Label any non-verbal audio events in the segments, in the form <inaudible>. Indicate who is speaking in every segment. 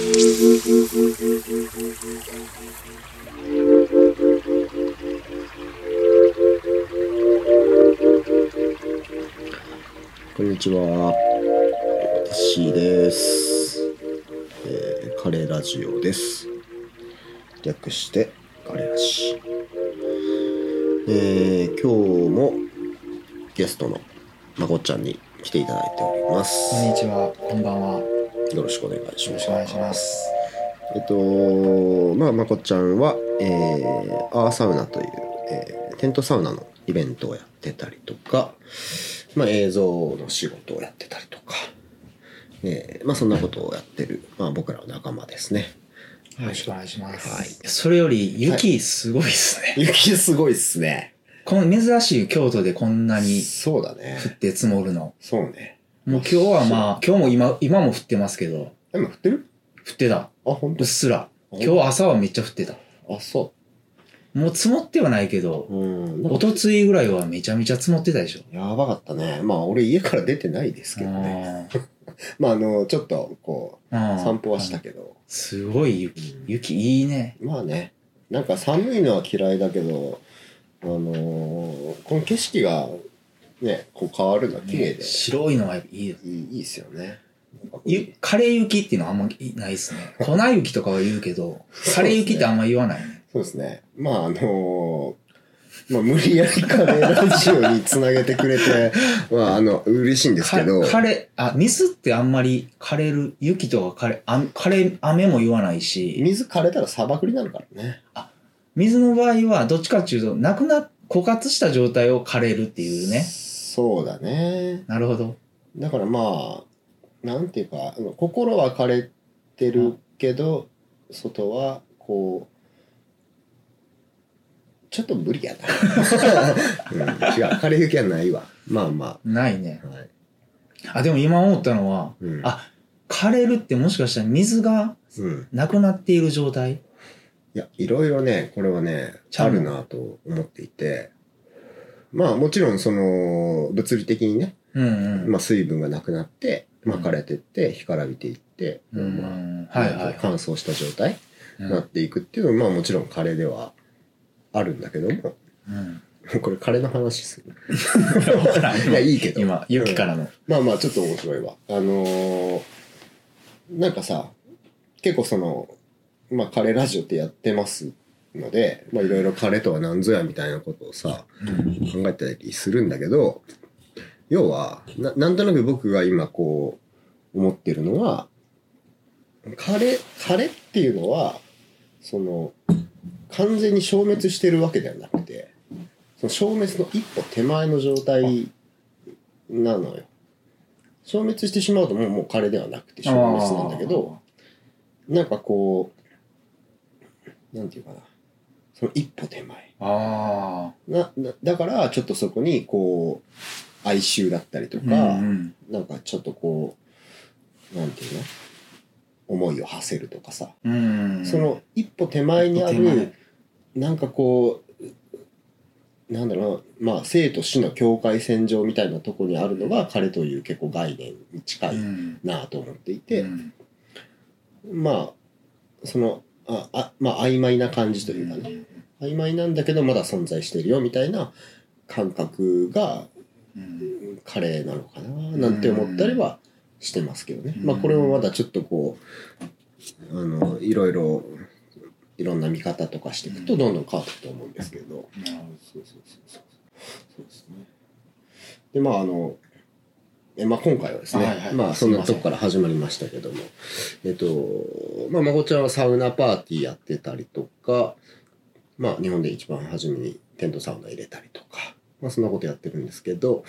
Speaker 1: こんにちは。私です。えーカレーラジオです。略して、カレーラジ。えー今日もゲストのまこちゃんに来ていただいております。
Speaker 2: こんにちは、こんばんは。よ
Speaker 1: よろしくお願いします。
Speaker 2: お願いします。
Speaker 1: えっと、まあ、まこっちゃんは、えー、アーサウナという、えーテントサウナのイベントをやってたりとか、まあ、映像の仕事をやってたりとか、えーまあ、そんなことをやってる、まあ、僕らの仲間ですね。
Speaker 2: よろしくお願いします。
Speaker 1: はい
Speaker 2: それより、雪すごいですね。
Speaker 1: 雪すごいっすね。
Speaker 2: この珍しい京都でこんなに
Speaker 1: そうだね
Speaker 2: 降。って積もるの。
Speaker 1: そうね。
Speaker 2: もう今日はまあ、今日も今、今も降ってますけど、
Speaker 1: 今降ってる？
Speaker 2: 降ってた。
Speaker 1: あ、本
Speaker 2: うっすら。今日朝はめっちゃ降ってた。
Speaker 1: あ、そ
Speaker 2: もう積もってはないけど、
Speaker 1: う。うん。なん
Speaker 2: お
Speaker 1: か
Speaker 2: とついぐらいはめちゃめちゃ積もってたでしょ。
Speaker 1: やばかったね。まあ、俺家から出てないですけどね。
Speaker 2: あ <laughs>
Speaker 1: まあ、あの、ちょっと、こう、
Speaker 2: ー
Speaker 1: 散歩はしたけど。
Speaker 2: すごい雪。雪いいね。
Speaker 1: まあね、なんか寒いのは嫌いだけど、あのーこの景色がね、こう変わるのは綺麗で、
Speaker 2: 白いのはいいよ。
Speaker 1: いいいいっすよね。
Speaker 2: ゆ、カレー雪っていうのはあんまないですね。<laughs> 粉雪とかは言うけど、カレー雪ってあんま言わないね。
Speaker 1: そうですね。まああのーまあ無理やりカレーラジオにつなげてくれて、<laughs> まああの、嬉しいんですけど、
Speaker 2: かカレー、あ、水ってあんまり枯れる、雪とか枯れ、あ枯れ、雨も言わないし、
Speaker 1: 水枯れたら砂漠になるからね。
Speaker 2: 水の場合はどっちかっていうと、なくな、枯渇した状態を枯れるっていうね。
Speaker 1: そうだね。
Speaker 2: なるほど。
Speaker 1: だからまあ、なんていうか、心は枯れてるけど、外はこう、ちょっと無理やな。<laughs> うん、違う、枯れ雪はないわ。まあま
Speaker 2: ないね
Speaker 1: あ。。はい。
Speaker 2: あ、でも今思ったのは、
Speaker 1: うん。
Speaker 2: あ、枯れるってもしかしたら水が
Speaker 1: うん。
Speaker 2: なくなっている状態？
Speaker 1: いや、いろいろね、これはね、あるなと思っていて、まあもちろんその、物理的にね、
Speaker 2: うんうん。
Speaker 1: まあ水分がなくなって、まあ枯れてって、干からびていって、
Speaker 2: うん
Speaker 1: まあ、
Speaker 2: はいはいはい
Speaker 1: 乾燥した状態
Speaker 2: うん
Speaker 1: なっていくっていうのは、まあもちろんカレーではあるんだけども、
Speaker 2: うん。
Speaker 1: これカレーの話する。<laughs> いや、いいけど。
Speaker 2: 今、雪からの。
Speaker 1: まあまあ、ちょっと面白いわ。あのーなんかさ、結構その、まあカレーラジオってやってますので、まあいろいろカレーとは何ぞやみたいなことをさ、考えたりするんだけど、要は、ななんとなく僕が今こう、思ってるのは、カレー、カレーっていうのは、その、完全に消滅してるわけではなくて、その消滅の一歩手前の状態なのよ。消滅してしまうともうもうカレーではなくて消滅なんだけど、なんかこう、なんていうかな、その一歩手前。
Speaker 2: あ
Speaker 1: な、なだから、ちょっとそこに、こう、哀愁だったりと
Speaker 2: あ。
Speaker 1: か、
Speaker 2: うんうん。
Speaker 1: なんかちょっとこう、なんていうの？思いを馳せるとかさ、
Speaker 2: うん。
Speaker 1: その一歩手前にあ
Speaker 2: 一歩手前。
Speaker 1: る、なんかこう、なんだろうな、まあ、生と死の境界線上みたいなところにあるのが、彼という結構概念に近い
Speaker 2: うん
Speaker 1: なと思っていて、
Speaker 2: うん。
Speaker 1: まあ、その、あ、あまあ、曖昧な感じというかね、曖昧なんだけどまだ存在してるよみたいな感覚が
Speaker 2: うん
Speaker 1: カレーなのかななんて思ったりはしてますけどね、
Speaker 2: うん。
Speaker 1: まあこれもまだちょっとこうあのいろいろいろんな見方とかしていくとどんどん変わっていくと思うんですけど、でまああのえまあ、今回はですね、
Speaker 2: はいはい。
Speaker 1: まあそんなとこから始まりましたけども。えっとまあまこちゃんはサウナパーティーやってたりとかまあ日本で一番初めにテントサウナ入れたりとかまあそんなことやってるんですけど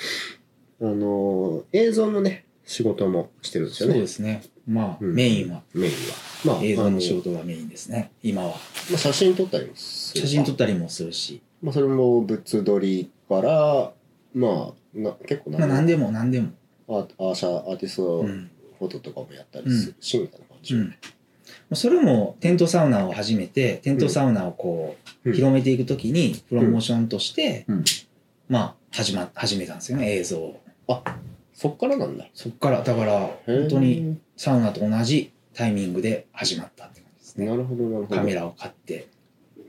Speaker 1: あの映像のね仕事もしてるんです
Speaker 2: そう
Speaker 1: よね
Speaker 2: ですね。まあ、
Speaker 1: うん
Speaker 2: メインは
Speaker 1: メインはまあ
Speaker 2: 映像の仕
Speaker 1: あ
Speaker 2: 事がメインですね。今は。
Speaker 1: まあ、写真撮ったりもする
Speaker 2: 写真撮ったりもするし。
Speaker 1: まあそれも物撮りからまあな結構
Speaker 2: まあ、何でも何でも。
Speaker 1: アーアーシャアーティスト
Speaker 2: うん。
Speaker 1: フォトとかもやったりするし、みたいな感じ、
Speaker 2: うん。それもテントサウナを始めて、テントサウナをこう、
Speaker 1: うん。
Speaker 2: 広めていくときに、プロモーションとして、
Speaker 1: うん。
Speaker 2: まあ、始ま、始めたんですよね、映像を。
Speaker 1: そっからなんだ。
Speaker 2: そっから、だから、本当にサウナと同じタイミングで始まったって感じですね。
Speaker 1: なるほどなるほど。
Speaker 2: カメラを買って、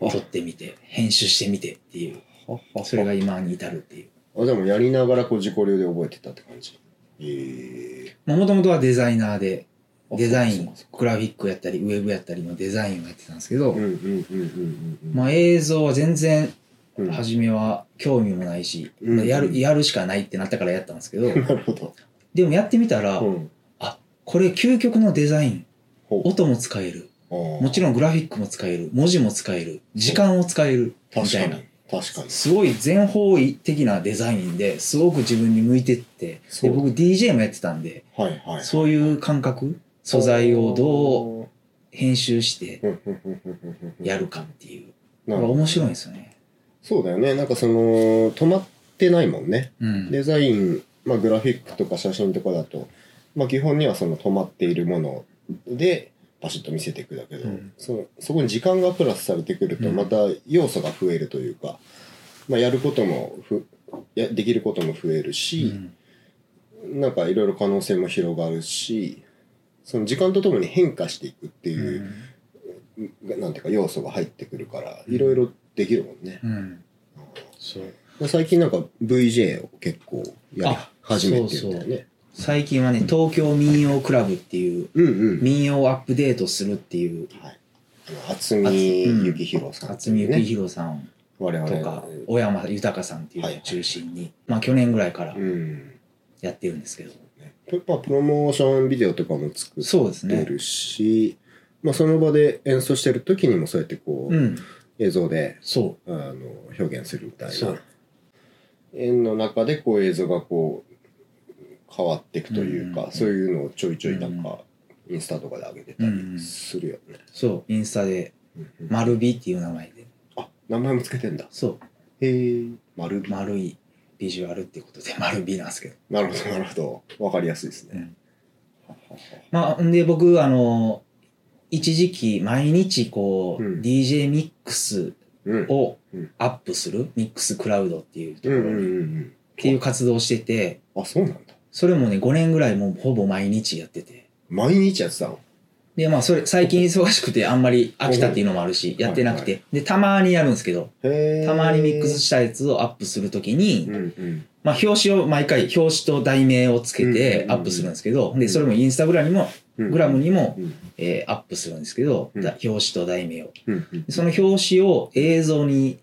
Speaker 2: 撮ってみて、編集してみてっていう、それが今に至るっていう。
Speaker 1: あでもやりながらこう自己流で覚えてたって感じ。ええ
Speaker 2: もともとはデザイナーで、
Speaker 1: あ
Speaker 2: デザイングラフィックやったり、ウェブやったりのデザインをやってたんですけど、
Speaker 1: うんうんうんうんうん。うん
Speaker 2: まあ映像は全然、
Speaker 1: うん
Speaker 2: 初めは興味もないし、
Speaker 1: うん
Speaker 2: やる、やるしかないってなったからやったんですけ <laughs> ど、でもやってみたら、
Speaker 1: うん、
Speaker 2: あ、これ究極のデザイン、音も使える、
Speaker 1: も
Speaker 2: もちろんグラフィックも使える、文字も使える、時間を使える、みたいな。
Speaker 1: 確かに。
Speaker 2: すごい全方位的なデザインですごく自分に向いてって、で僕 DJ もやってたんで、
Speaker 1: はいはい。
Speaker 2: そういう感覚、素材をどう編集して
Speaker 1: うんうんうんうんうん
Speaker 2: やるかっていう。面白いんですよね。
Speaker 1: そうだよね。なんかその止まってないもんね。
Speaker 2: うん。
Speaker 1: デザイン、まあ、グラフィックとか写真とかだと、まあ、基本にはその止まっているものでパシッと見せていくだけど、
Speaker 2: うん。
Speaker 1: そのそこに時間がプラスされてくると
Speaker 2: うん。
Speaker 1: また要素が増えるというか、まあ、やることもふやできることも増えるし、なんかいろいろ可能性も広がるしその時間とともに変化していくって
Speaker 2: う
Speaker 1: いう、
Speaker 2: ん。
Speaker 1: なんていうか要素が入ってくるからいろいろできるもんね。
Speaker 2: うん。そう。
Speaker 1: 最近なんか VJ を結構やり
Speaker 2: あ
Speaker 1: 始めてるんだよね。
Speaker 2: 最近はね、東京民謡クラブっていう、
Speaker 1: うんうん。
Speaker 2: 民謡をアップデートするっていう、
Speaker 1: はい。渥美幸宏さん、
Speaker 2: 渥美幸宏さん
Speaker 1: 我々
Speaker 2: とか、小山豊さんっていう
Speaker 1: はい
Speaker 2: のを中心に、まあ去年ぐらいから
Speaker 1: うん。
Speaker 2: やってるんですけど。
Speaker 1: まあ、プロモーションビデオとかも作っ。てるし、まあ、その場で演奏してる時にもそうやってこう、
Speaker 2: うん。
Speaker 1: 映像で
Speaker 2: そ
Speaker 1: あの表現するみたいな
Speaker 2: そう
Speaker 1: 円の中でこう映像がこう変わっていくというか、
Speaker 2: うん
Speaker 1: そういうのをちょいちょいなんか、インスタとかで上げてたりするよね。
Speaker 2: う。そう。インスタで、
Speaker 1: うんうん
Speaker 2: 丸美っていう名前で。
Speaker 1: あ名前もつけてんだ。
Speaker 2: そう。
Speaker 1: へえ丸美
Speaker 2: 丸いビジュアルっていうことで丸美なんですけど。
Speaker 1: なるほどなるほど。わかりやすいですね。
Speaker 2: うん。まあ、んで僕、あの、一時期毎日こう、
Speaker 1: うん。
Speaker 2: DJ ミックス
Speaker 1: うん。
Speaker 2: を
Speaker 1: うん。
Speaker 2: アップする、ミックスクラウドっていうところっていう活動をしてて、
Speaker 1: あそうなんだ。
Speaker 2: それもね、5年ぐらいもうほぼ毎日やってて。
Speaker 1: 毎日やってたの？
Speaker 2: で、まあ、それ、最近忙しくてあんまり飽きたっていうのもあるし、やってなくて。で、たまにやるんですけど、たまにミックスしたやつをアップするときに、
Speaker 1: うんうん。
Speaker 2: まあ、表紙を毎回、表紙と題名をつけ
Speaker 1: うん
Speaker 2: てアップするんですけど、で、それもインスタグラムにも、
Speaker 1: うん
Speaker 2: グラムにも、
Speaker 1: うん
Speaker 2: えーアップするんですけど、
Speaker 1: うん。
Speaker 2: だ表紙と題名を。
Speaker 1: うんうん。
Speaker 2: その表紙を映像に、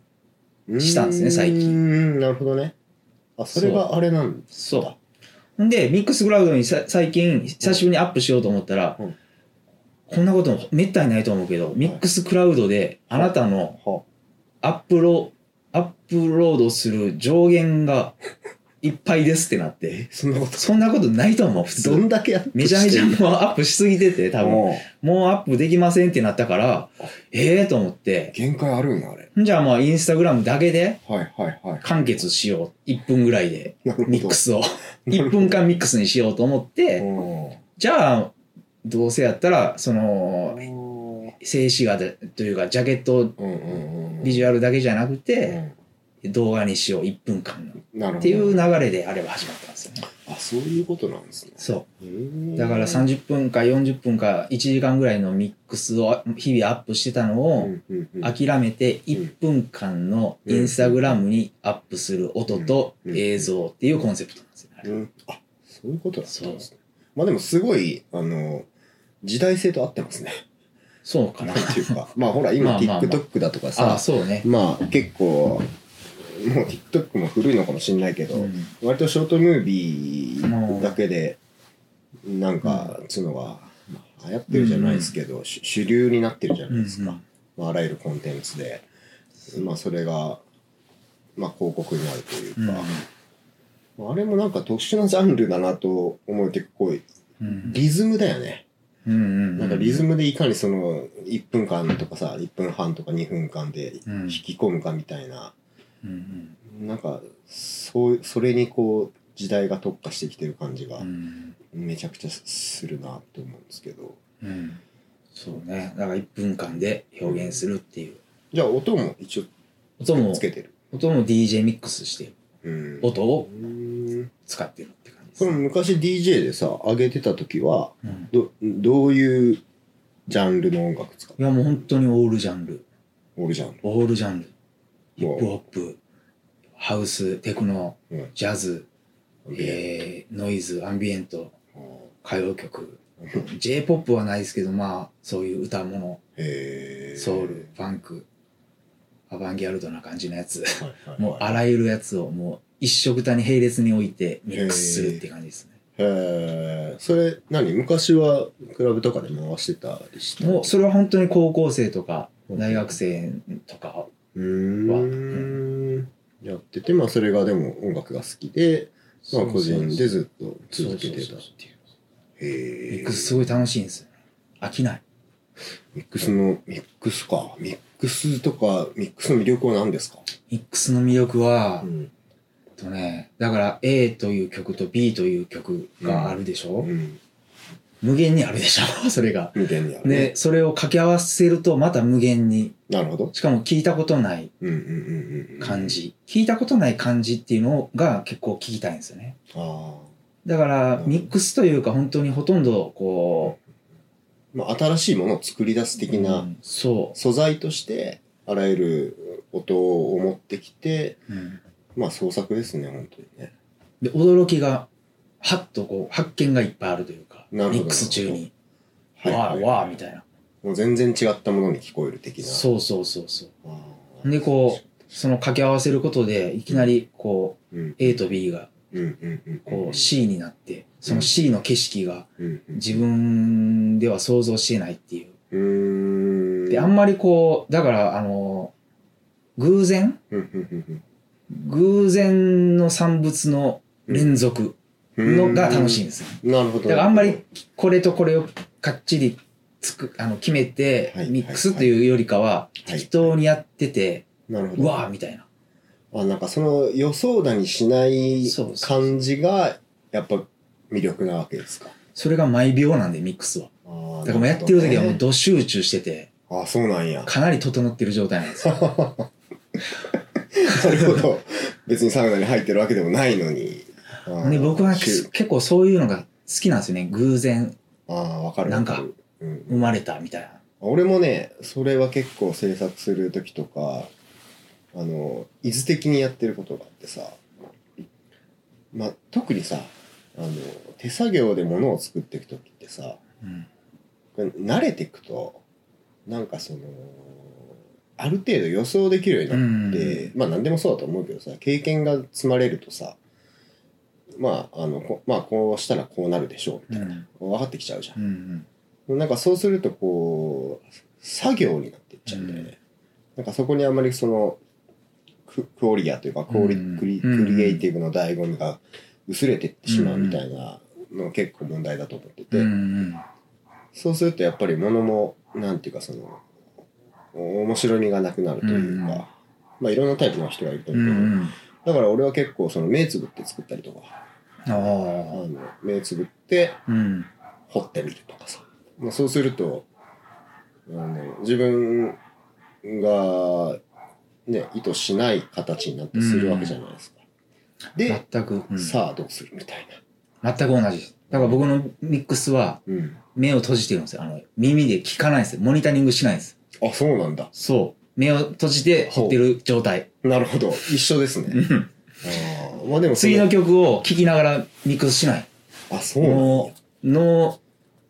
Speaker 2: したんですね最近。
Speaker 1: うんなるほどね。あそれがあれなんだ。
Speaker 2: そう。んで、ミックスグラウドにさ最近、久しぶりにアップしようと思ったら、
Speaker 1: うん
Speaker 2: こんなこともめったにないと思うけど、ミックスクラウドであなたの
Speaker 1: は
Speaker 2: アップロアップロードする上限が <laughs> いっぱいですってなって、
Speaker 1: えそんなこと。
Speaker 2: そんなことないと思う、普
Speaker 1: どん
Speaker 2: 通。
Speaker 1: だけやって
Speaker 2: めちゃめちゃもうアップしすぎてて、多分。
Speaker 1: も
Speaker 2: もうアップできませんってなったから、ええと思って、
Speaker 1: 限界あるんやあれ。
Speaker 2: じゃあまあインスタグラムだけで
Speaker 1: はいはいはい。
Speaker 2: 完結しよう。1分ぐらいで。ミックスを。1分間ミックスにしようと思って、じゃあ、どうせやったら、その、静止画でというか、ジャケット、ビジュアルだけじゃなく
Speaker 1: う
Speaker 2: て、
Speaker 1: ん。
Speaker 2: 動画にしよう、1分間の。っていう流れであれば始まったんですよね。
Speaker 1: あそういうことなんですね。
Speaker 2: そう。だから30分か40分か1時間ぐらいのミックスを日々アップしてたの
Speaker 1: う
Speaker 2: を諦めて1分間のインスタグラムにアップする音と
Speaker 1: うん
Speaker 2: 映像っていうコンセプトなんですよねあ
Speaker 1: そういうことだったんですねまあでもすごいあの時代性と合ってますね。
Speaker 2: そうかな。
Speaker 1: なんていうか。<laughs> まあほら今
Speaker 2: まあまあまあ。
Speaker 1: TikTok だとか
Speaker 2: あ
Speaker 1: さ
Speaker 2: あ、そうね。
Speaker 1: まあ結構もう TikTok も古いのかもしれないけど、
Speaker 2: うん。
Speaker 1: 割とショートムービーだけでなんかつうのが、まあ、流行ってるじゃないですけど、主主流になってるじゃないですか、
Speaker 2: うん
Speaker 1: まあ、あらゆるコンテンツで、まあ、それが、まあ、広告になるという
Speaker 2: うん
Speaker 1: か、まああれもなんか特殊なジャンルだなと思えてこう
Speaker 2: うん。
Speaker 1: リズムだよね、
Speaker 2: うんうん
Speaker 1: なんかリズムでいかにその1分間とかさ1分半とか2分間で
Speaker 2: うん。
Speaker 1: 引き込むかみたいな、
Speaker 2: うん
Speaker 1: なんかそうそれにこう時代が特化してきてる感じが
Speaker 2: うん。
Speaker 1: めちゃくちゃするなって思うんですけど。
Speaker 2: うん。そうね。だから1分間で表現するっていう。
Speaker 1: じゃあ音も一応
Speaker 2: 音も
Speaker 1: つ、けてる、
Speaker 2: 音も DJ ミックスして
Speaker 1: うん、
Speaker 2: 音を
Speaker 1: うん
Speaker 2: 使ってるって感じです。
Speaker 1: その昔 DJ でさ上げてた時は
Speaker 2: うん。
Speaker 1: どどういうジャンルの音楽使う？
Speaker 2: いやもう本当にオールジャンル。
Speaker 1: オールジャンル。
Speaker 2: オールジャンル。ヒップホ
Speaker 1: も
Speaker 2: ップハウステクノジャズ、
Speaker 1: え
Speaker 2: えー、ノイズアンビエント
Speaker 1: ー、
Speaker 2: 歌謡曲。j p o p はないですけどまあそういう歌物ソウルファンクアバンギャルドな感じのやつ。もうあらゆるやつをもう一色たに並列に置いてミックスするって感じですね。
Speaker 1: へえそれ何昔はクラブとかで回してたりした
Speaker 2: もうそれは本当に高校生とか
Speaker 1: うん
Speaker 2: 大学生とか
Speaker 1: うーん。やっててまあそれがでも音楽が好きで、まあ、個人でずっと続けてたっていう。へえ
Speaker 2: ミックスすごい楽しいんですよ。飽きない。
Speaker 1: ミックスのミックスか。ミックスとかミックスの魅力は何ですか、
Speaker 2: ミックスの魅力は、
Speaker 1: ん。
Speaker 2: とねだから A という曲と B という曲があるでしょ、
Speaker 1: うん、
Speaker 2: 無限にあるでしょ？<laughs> それが。
Speaker 1: 無限にあるね。
Speaker 2: でそれを掛け合わせるとまた無限に。
Speaker 1: なるほど。
Speaker 2: しかも聞いたことない
Speaker 1: うんうんうんうん
Speaker 2: 感じ、聞いたことない感じっていうのが結構聞きたいんですよね。
Speaker 1: あ
Speaker 2: だから
Speaker 1: うん
Speaker 2: ミックスというか本当にほとんどこ
Speaker 1: あまあ新しいものを作り出す
Speaker 2: う、
Speaker 1: 的な素材としてあらゆる音を持ってきてまあ創作ですね本当にね。
Speaker 2: で驚きがはっとこう発見がいっぱいあるというかミックス中に。
Speaker 1: はい
Speaker 2: わーわーみたいな。
Speaker 1: もう全然違ったものに聞こえる的な。
Speaker 2: そうそうそうそう。でこその掛け合わせることでいきなりこう
Speaker 1: うん。
Speaker 2: A と B がこう C になってその C の景色が自分では想像してないっていう。
Speaker 1: う
Speaker 2: であんまりこうだからあの偶然？偶然の産物の連続
Speaker 1: うん。
Speaker 2: のが楽しいんですよ。
Speaker 1: なるほど。
Speaker 2: だからあんまりこれとこれをかっちりつくあの決めて
Speaker 1: はい
Speaker 2: ミックスというよりかは
Speaker 1: はい
Speaker 2: 適当にやっててうわーみたいな
Speaker 1: あなんかその予想だにしない感じがやっぱ魅力なわけですか？
Speaker 2: それが毎秒なんでミックスは。だからもうやってる時はもう
Speaker 1: な
Speaker 2: ど集中してて
Speaker 1: あそうなんや。
Speaker 2: かなり整ってる状態なんですよ。<laughs>
Speaker 1: なるほど。別にサウナに入ってるわけでもないのに。
Speaker 2: で僕は
Speaker 1: し
Speaker 2: 結構そういうのが好きなんですよね。偶然
Speaker 1: ああわかる
Speaker 2: なんか生まれたみたいな。
Speaker 1: 俺もねそれは結構制作する時とかあの伊豆的にやってることがあってさまあ特にさあの手作業で物を作っていく時ってさ
Speaker 2: うん。
Speaker 1: 慣れていくとなんかそのある程度予想できるようになって、まあ何でもそうだと思うけどさ経験が積まれるとさまああのこまあこうしたらこうなるでしょうみたいな、分かってきちゃうじゃん。
Speaker 2: うんうん。
Speaker 1: なんかそうするとこう作業になっていっちゃうんだよね、なんかそこにあんまりそのククオリアというかクオリ、
Speaker 2: うん
Speaker 1: クリ
Speaker 2: うん。
Speaker 1: クリエイティブの醍醐味が薄れていってしまうみたいなのが結構問題だと思ってて、そうするとやっぱり物もなんていうかそのお面白みがなくなるというか、
Speaker 2: うん。
Speaker 1: まあいろんなタイプの人がいると
Speaker 2: う
Speaker 1: 思うけど、だから俺は結構その目つぶって作ったりとかあの目つぶって
Speaker 2: うん。
Speaker 1: 掘ってみるとかさ、まあ、そうするとあの自分が、ね、意図しない形になってするわけじゃないですか。で、
Speaker 2: 全く、うん。
Speaker 1: さあどうするみたい
Speaker 2: 全く同じです。だから僕のミックスは目を閉じてるんですよ。あの耳で聞かないんですよ。モニタリングしないんです。
Speaker 1: あそうなんだ。
Speaker 2: そう。目を閉じて掘ってる状態。
Speaker 1: なるほど。一緒ですね。
Speaker 2: うん。
Speaker 1: あー。まあでもそ
Speaker 2: 次の曲を聴きながらミックスしない。
Speaker 1: あそう
Speaker 2: ノー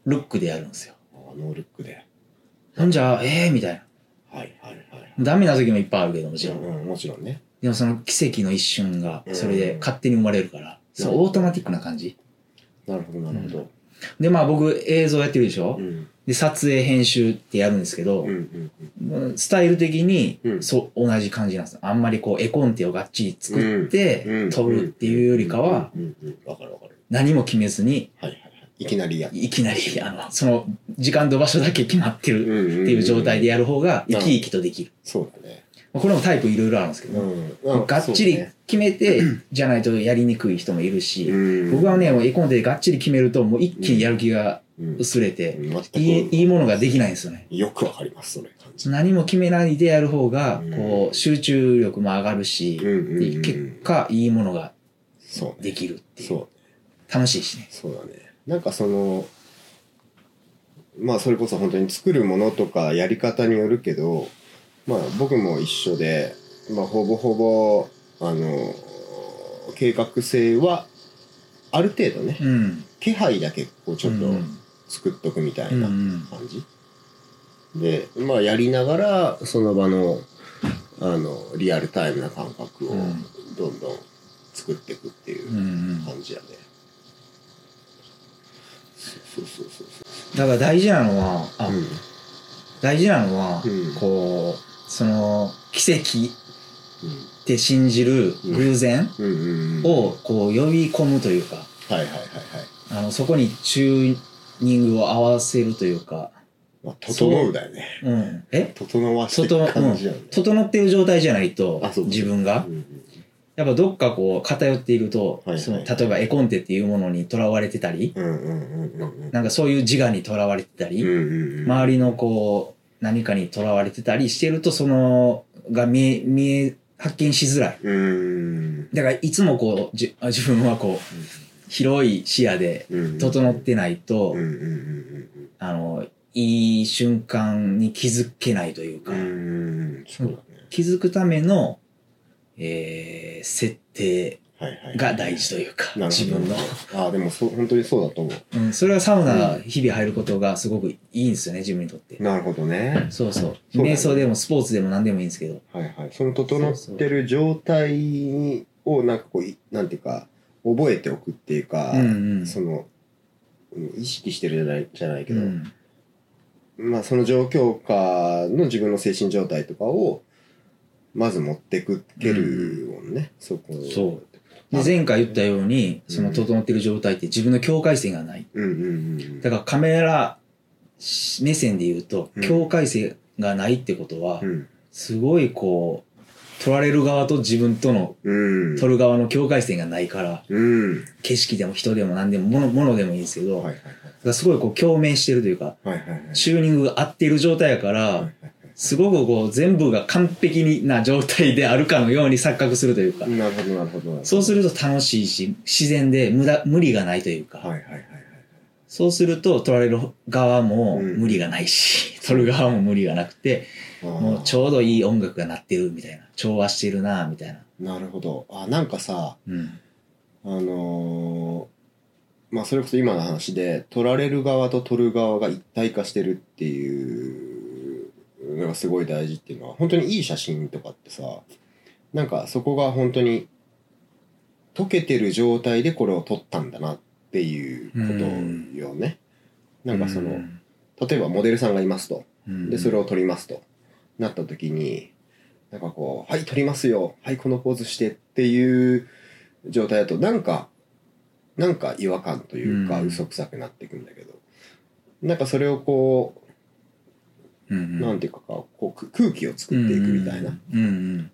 Speaker 2: ルックでやるんですよ。
Speaker 1: あノールックで。
Speaker 2: ほんじゃええみたいな
Speaker 1: はいはいはい。
Speaker 2: ダメな時もいっぱいあるけどもちろん。
Speaker 1: うん、もちろんね。
Speaker 2: でもその奇跡の一瞬がそれで勝手に生まれるから、そう
Speaker 1: うん
Speaker 2: オートマティックな感じ。
Speaker 1: なるほどなるほど。
Speaker 2: でまあ僕映像やってるでしょ、
Speaker 1: うん。
Speaker 2: で撮影編集ってやるんですけど
Speaker 1: うんう、ん
Speaker 2: うん。スタイル的に
Speaker 1: うん。
Speaker 2: そう同じ感じなんですあんまりこう絵コンテをがっちり作って。撮るっていうよりかは
Speaker 1: うんうんうん。わかるわかる。
Speaker 2: 何も決めずに
Speaker 1: はいきなりや。っ
Speaker 2: いきなりあのその時間と場所だけ決まってる
Speaker 1: て
Speaker 2: っていう状態でやる方が
Speaker 1: うん
Speaker 2: 生き生きとできる。
Speaker 1: そうだね。
Speaker 2: これもタイプいろいろあるんですけど、
Speaker 1: うん。
Speaker 2: がっちり決めてじゃないとやりにくい人もいるし、
Speaker 1: うん。
Speaker 2: 僕はねもう絵コンテでがっちり決めるともう一気にやる気が
Speaker 1: うん。
Speaker 2: 薄れて、
Speaker 1: 全く
Speaker 2: いいいいものができないんですよね。
Speaker 1: よくわかります、それ。
Speaker 2: 何も決めないでやる方が
Speaker 1: うん。
Speaker 2: こう集中力も上がるし、結果いいものが
Speaker 1: そうね。
Speaker 2: できるっていう。
Speaker 1: そう。
Speaker 2: 楽しいしね。
Speaker 1: そうだね。なんかその、まあそれこそ本当に作るものとかやり方によるけどまあ僕も一緒で、まあ、ほぼほぼあの計画性はある程度ね
Speaker 2: うん。
Speaker 1: 気配だけこうちょっと
Speaker 2: うん。
Speaker 1: 作っとくみたい
Speaker 2: うんう
Speaker 1: なん。感じ、でまあやりながらその場のあのリアルタイムな感覚を
Speaker 2: うん。
Speaker 1: どんどん作っていくっていう
Speaker 2: うんうん。
Speaker 1: 感じやね、そうそうそうそう。
Speaker 2: だから大事なのはあ、
Speaker 1: うん。
Speaker 2: 大事なのは、
Speaker 1: うん。
Speaker 2: こうその奇跡って信じる偶然をこう呼び込むというか
Speaker 1: はいはいはいはい。
Speaker 2: あのそこにチューニングを合わせるというか、
Speaker 1: まあ整うだよね。
Speaker 2: うん、え？
Speaker 1: 整わしてい
Speaker 2: 整,、
Speaker 1: く感じやね。
Speaker 2: うん、整っている状態じゃないと自分が。
Speaker 1: うんうん
Speaker 2: やっぱどっかこう偏っていると、
Speaker 1: はいはい。
Speaker 2: その例えば絵コンテっていうものにとらわれてたり、なんかそういう自我にとらわれてたり、周りのこう何かにとらわれてたりしてるとそのが見え見え発見しづらい。
Speaker 1: うん。
Speaker 2: だからいつもこうじあ自分はこう広い視野で
Speaker 1: うん。
Speaker 2: 整ってないと、あのいい瞬間に気づけないというか、
Speaker 1: うんうん。そうだね。
Speaker 2: 気づくための、えー設定
Speaker 1: はいはい
Speaker 2: が大事というか、
Speaker 1: なるほど。
Speaker 2: 自分の、
Speaker 1: ああでもそう本当にそうだと思う。
Speaker 2: うん、それはサウナ日々入ることがすごくいいんですよね自分にとって、
Speaker 1: なるほどね。
Speaker 2: そうそう。
Speaker 1: そうだね。
Speaker 2: 瞑想でもスポーツでも何でもいいんですけど。
Speaker 1: はいはい。その整ってる状態をなんかこういなんていうか覚えておくっていうか、
Speaker 2: うんうん。
Speaker 1: そのうん意識してるじゃないじゃないけど、
Speaker 2: うん。
Speaker 1: まあその状況下の自分の精神状態とかをまず持ってくけるもんね、そこを。
Speaker 2: そう。で前回言ったようにその整ってる状態って自分の境界線がない。
Speaker 1: うんうんうん
Speaker 2: だからカメラ目線で言うと
Speaker 1: うん。
Speaker 2: 境界線がないってことは
Speaker 1: うん。
Speaker 2: すごいこう撮られる側と自分との
Speaker 1: うん。
Speaker 2: 撮る側の境界線がないから
Speaker 1: うん。
Speaker 2: 景色でも人でも何でも物物でもいいんですけど、
Speaker 1: はいはい
Speaker 2: だからすごいこう共鳴してるというか
Speaker 1: はいはいはい。はい
Speaker 2: チューニングが合っている状態やから、
Speaker 1: はいはい
Speaker 2: すごくこう全部が完璧な状態であるかのように錯覚するというか、
Speaker 1: はいなるほどなるほど。
Speaker 2: そうすると楽しいし自然で無駄無理がないというか、
Speaker 1: はいはいはいはい
Speaker 2: そうすると撮られる側も
Speaker 1: うん。
Speaker 2: 無理がないし、<laughs> 撮る側も無理がなくてもうちょうどいい音楽が鳴ってるみたいな。調和してるなみたいな。
Speaker 1: なるほど。あなんかさ
Speaker 2: うん。
Speaker 1: あのーまあそれこそ今の話で撮られる側と撮る側が一体化してるっていうのがすごい大事っていうのは本当にいい写真とかってさなんかそこが本当に溶けてる状態でこれを撮ったんだなっていうことよね。なんかその、
Speaker 2: うん
Speaker 1: 例えばモデルさんがいますと。
Speaker 2: うん。
Speaker 1: でそれを撮りますと。なった時になんかこう「はい撮りますよ。はいこのポーズして」っていう状態だとなんかなんか違和感というか
Speaker 2: うん。
Speaker 1: 嘘くさくなっていくんだけど、なんかそれをこ
Speaker 2: うんう
Speaker 1: うんなんていうかこうく空気を作っていくみたいな、
Speaker 2: うんうん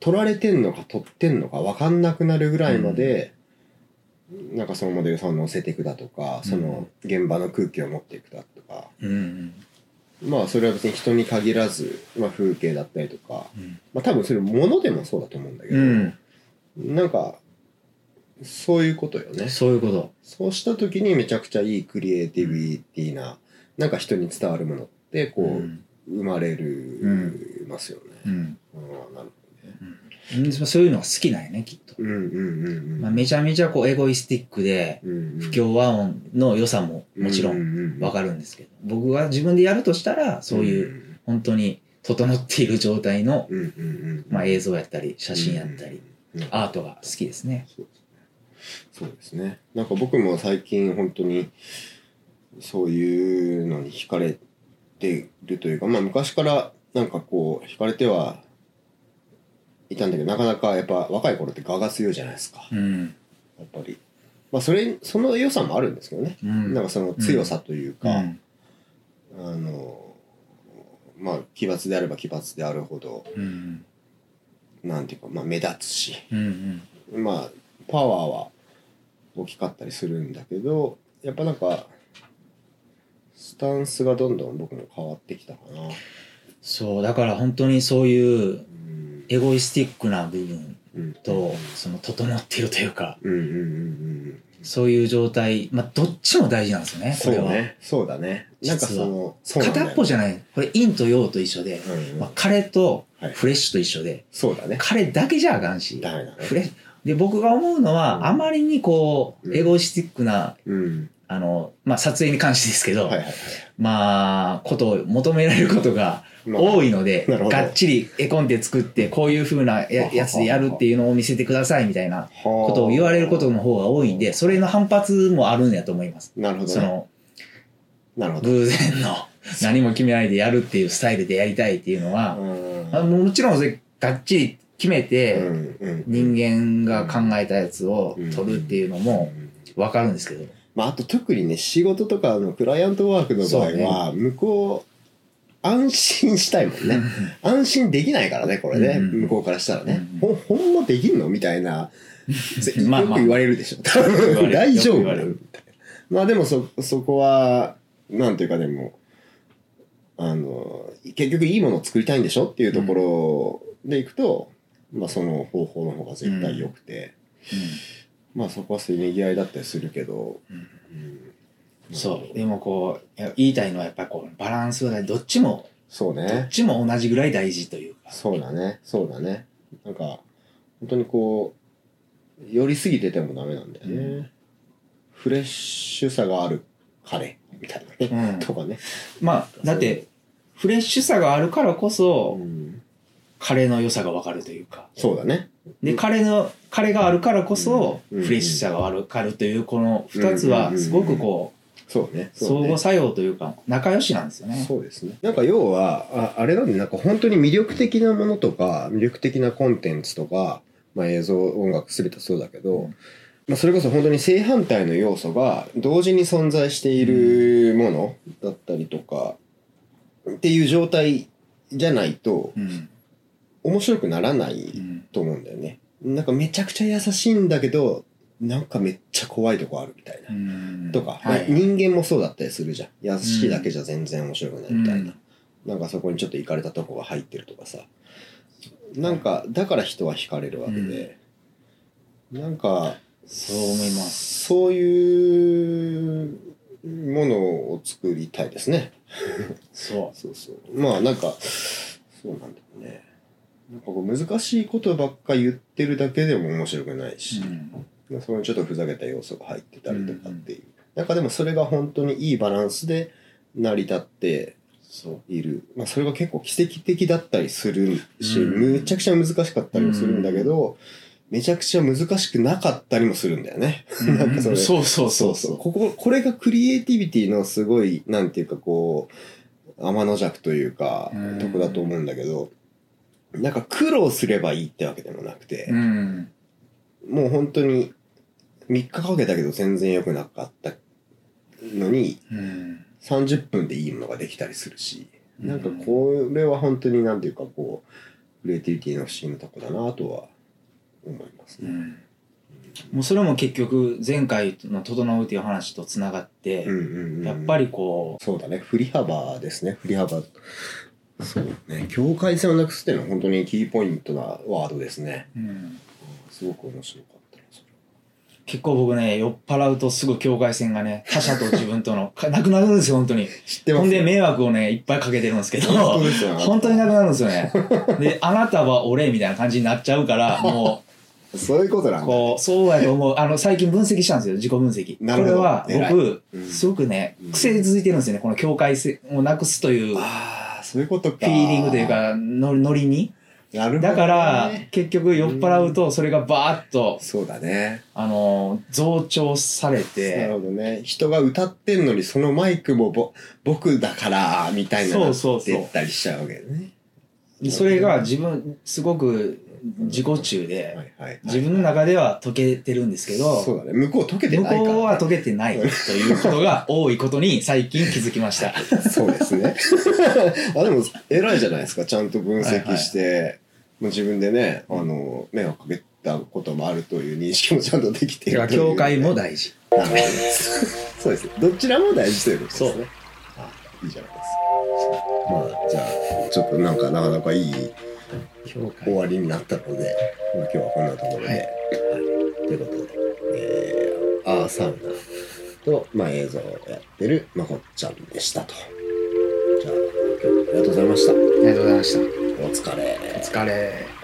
Speaker 1: 撮られてんのか撮ってんのか分かんなくなるぐらいまで、なんかそのモデルさんを乗せていくだとか、その現場の空気を持っていくだとか。まあそれは別に人に限らず、まあ、風景だったりとか、
Speaker 2: うん。
Speaker 1: まあ多分それ物でもそうだと思うんだけど、
Speaker 2: うん。
Speaker 1: なんかそういうことよね。
Speaker 2: そういうこと。
Speaker 1: そうした時にめちゃくちゃいいクリエイティビティななんか人に伝わるものってこう、
Speaker 2: うん。
Speaker 1: 生まれる、ますよね、
Speaker 2: うん。
Speaker 1: なる
Speaker 2: うん。そういうのが好きなんやねきっと、
Speaker 1: ほどうんうんうんうん。
Speaker 2: まあ、めちゃめちゃこうエゴイスティックで不協和音の良さももちろん
Speaker 1: ん
Speaker 2: わかるんですけど僕が自分でやるとしたらそういう本当に整っている状態の、まあ、映像やったり写真やったり、
Speaker 1: うん。
Speaker 2: アートが好きですね。
Speaker 1: そうですね。そうですね。なんか僕も最近本当にそういうのに惹かれてるというかまあ昔からなんかこう惹かれてはいたんだけどなかなかやっぱ若い頃って我が強いじゃないですか。
Speaker 2: うん。
Speaker 1: やっぱり。まあそれその良さもあるんですけどね、
Speaker 2: うん。
Speaker 1: なんかその強さというか、
Speaker 2: うん。
Speaker 1: あのまあ奇抜であれば奇抜であるほど
Speaker 2: うん。
Speaker 1: なんていうか、まあ、目立つし
Speaker 2: うん。
Speaker 1: まあパワーは大きかったりするんだけどやっぱなんかスタンスがどんどん僕も変わってきたかな。
Speaker 2: そうだから本当にそういう
Speaker 1: うん。
Speaker 2: エゴイスティックな部分
Speaker 1: うん。
Speaker 2: とその整っているというか
Speaker 1: うんうんうんうん
Speaker 2: そういう状態まあどっちも大事なんですよねこ
Speaker 1: そう
Speaker 2: れは、
Speaker 1: ね。そうだね。なんかその
Speaker 2: 片っぽじゃない。これ陰と陽と一緒で、
Speaker 1: うんうん。
Speaker 2: まあ、彼と
Speaker 1: はい。
Speaker 2: フレッシュと一緒で、
Speaker 1: そうだね。
Speaker 2: 彼だけじゃあかんし
Speaker 1: ダメだね。
Speaker 2: フレッシュ。で僕が思うのは、
Speaker 1: うん。
Speaker 2: あまりにこ
Speaker 1: うん。
Speaker 2: うエゴイスティックな
Speaker 1: うん
Speaker 2: あの、まあ、撮影に関してですけど、
Speaker 1: はいはいはい。
Speaker 2: まあことを求められることが
Speaker 1: まあ
Speaker 2: 多いので、
Speaker 1: なるほど。
Speaker 2: がっちり絵コンテ作ってこういう風なややつでやるっていうのを見せてくださいみたいなこ
Speaker 1: こと
Speaker 2: を言われることの方が多いんでそれの反発もあるんやと思います。
Speaker 1: なるほどね。
Speaker 2: その
Speaker 1: なるほど。
Speaker 2: 偶然の何も決めないでやるっていうスタイルでやりたいっていうのは、
Speaker 1: うん。
Speaker 2: あもちろんそれがっちり決めて人間が考えたやつを取るっていうのも分かるんですけど、
Speaker 1: まあ、あと特にね仕事とかのクライアントワークの場合は、向こう安心したいもんね。安心できないからねこれね、
Speaker 2: うん
Speaker 1: 向こうからしたらね、
Speaker 2: うん
Speaker 1: ほほんまできんの？みたいな <laughs> よく言われるでしょ。<laughs> 大丈夫？まあでもそそこはなんていうかでもあの結局いいものを作りたいんでしょっていうところでいくと、まあその方法の方が絶対良くて、まあそこはせめぎ合いだったりするけど、
Speaker 2: そう。でもこう言いたいのはやっぱりこうバランスがどっちもどっ
Speaker 1: そうね。
Speaker 2: ちも同じぐらい大事というか。
Speaker 1: そうだね。そうだね。なんか本当にこう寄りすぎててもダメなんだよね、
Speaker 2: うん。
Speaker 1: フレッシュさがあるカレーみたいなね、
Speaker 2: うん。
Speaker 1: とかね、
Speaker 2: まあだってフレッシュさがあるからこそ
Speaker 1: うん。
Speaker 2: カレーの良さが分かるというか。
Speaker 1: そうだね
Speaker 2: でカレーのカレーがあるからこそ
Speaker 1: うん。
Speaker 2: フレッシュさが分かるというこの2つはすごくこ
Speaker 1: そうそうね。
Speaker 2: 相互作用というか仲良しなんですよね。
Speaker 1: そうですね。なんか要はああれなんでなんか本当に魅力的なものとか魅力的なコンテンツとか、まあ、映像音楽全てそうだけど、
Speaker 2: うん。
Speaker 1: まあ、それこそ本当に正反対の要素が同時に存在しているものだったりとかっていう状態じゃないと
Speaker 2: うん
Speaker 1: 面白くならない
Speaker 2: うん。
Speaker 1: と思うんだよね。なんかめちゃくちゃ優しいんだけどなんかめっちゃ怖いとこあるみたいな。
Speaker 2: うん。
Speaker 1: とか、
Speaker 2: はい
Speaker 1: 人間もそうだったりするじゃん。優しいだけじゃ全然面白くないみたいな、なんかそこにちょっと行かれたとこが入ってるとかさ。なんかだから人は惹かれるわけで、なんか
Speaker 2: そう思います。
Speaker 1: そういうものを作りたいですね。
Speaker 2: そ <laughs>
Speaker 1: そうそう。まあなんかそうなんだよねなんかこう難しいことばっか言ってるだけでも面白くないし、
Speaker 2: う。うん。
Speaker 1: まあそこにちょっとふざけた要素が入ってたりとかっていう、なん。かでもそれが本当にいいバランスで成り立って
Speaker 2: そう。
Speaker 1: いる、まあ、それが結構奇跡的だったりするし、
Speaker 2: うん。
Speaker 1: むちゃくちゃ難しかったりもするんだけど、めちゃくちゃ難しくなかったりもするんだよね。<laughs> なんかそれ。
Speaker 2: そうそう。そうそう。
Speaker 1: こここれがクリエイティビティのすごいなんていうかこう天の弱というか、
Speaker 2: うん。
Speaker 1: とこだと思うんだけどなんか苦労すればいいってわけでもなくて、
Speaker 2: うん。
Speaker 1: もう本当に3日かけたけど全然良くなかったのに
Speaker 2: うん。
Speaker 1: 30分でいいものができたりするし、
Speaker 2: うん
Speaker 1: なんかこれは本当になんていうかこうクリエイティビティの不思議なとこだなとは思いますね。
Speaker 2: うんもうそれも結局前回の「整う」っていう話とつながって、やっぱりこ
Speaker 1: そうだね振り幅ですね振り幅そうね。境界線をなくすっていうのは本当にキーポイントなワードですね。
Speaker 2: う、うん、
Speaker 1: すごく面白かった
Speaker 2: 結構僕ね酔っ払うとすぐ境界線がね他者と自分とのか <laughs> なくなるんですよ本当に。
Speaker 1: 知ってます
Speaker 2: ほんで迷惑をねいっぱいかけてるんですけど
Speaker 1: 本当です
Speaker 2: 本当になくなるんですよね。であなたは俺みたいな感じになっちゃうから <laughs> も
Speaker 1: そういうことなん
Speaker 2: こうそうやと思う。あの最近分析したんですよ自己分析。
Speaker 1: なるほど。
Speaker 2: これは僕
Speaker 1: うん。
Speaker 2: すごくね
Speaker 1: うん
Speaker 2: 癖づいてるんですよねこの境界線をなくすというフ
Speaker 1: ああそういうことか。
Speaker 2: ィーリングというかノリノリに？
Speaker 1: なるほど、ね、
Speaker 2: だから結局酔っ払うとそれがバーッと
Speaker 1: そうだね。
Speaker 2: あの増長され
Speaker 1: な
Speaker 2: て。
Speaker 1: るほどね。人が歌ってんのにそのマイクもぼ僕だからみたいな
Speaker 2: そうそうそう。
Speaker 1: ってったりしちゃうわけね。
Speaker 2: それが自分すごく自己中で
Speaker 1: はいはい。はい
Speaker 2: 自分の中では解けてるんですけど
Speaker 1: そうだね。向こう溶けて
Speaker 2: 向
Speaker 1: ないから、
Speaker 2: こうは解けてないということが多いことに最近気づきました。<laughs>
Speaker 1: そうですね。<laughs> あでも偉いじゃないですか。ちゃんと分析して、もう自分でねあの迷惑かけたこともあるという認識もちゃんとできているという
Speaker 2: 境界も大事。
Speaker 1: そうです。ねどちらも大事ということですね。あいいじゃないですか。まあじゃあちょっとなんかなかなかいい終わりになったので、まあ、今日はこんなところで、
Speaker 2: はい。
Speaker 1: はい。ということで、えー、アーサウナと、まあ、映像をやってるまこっちゃんでしたと。じゃあ今日はありがとうございました。
Speaker 2: ありがとうございました。
Speaker 1: お疲れ。
Speaker 2: お疲れ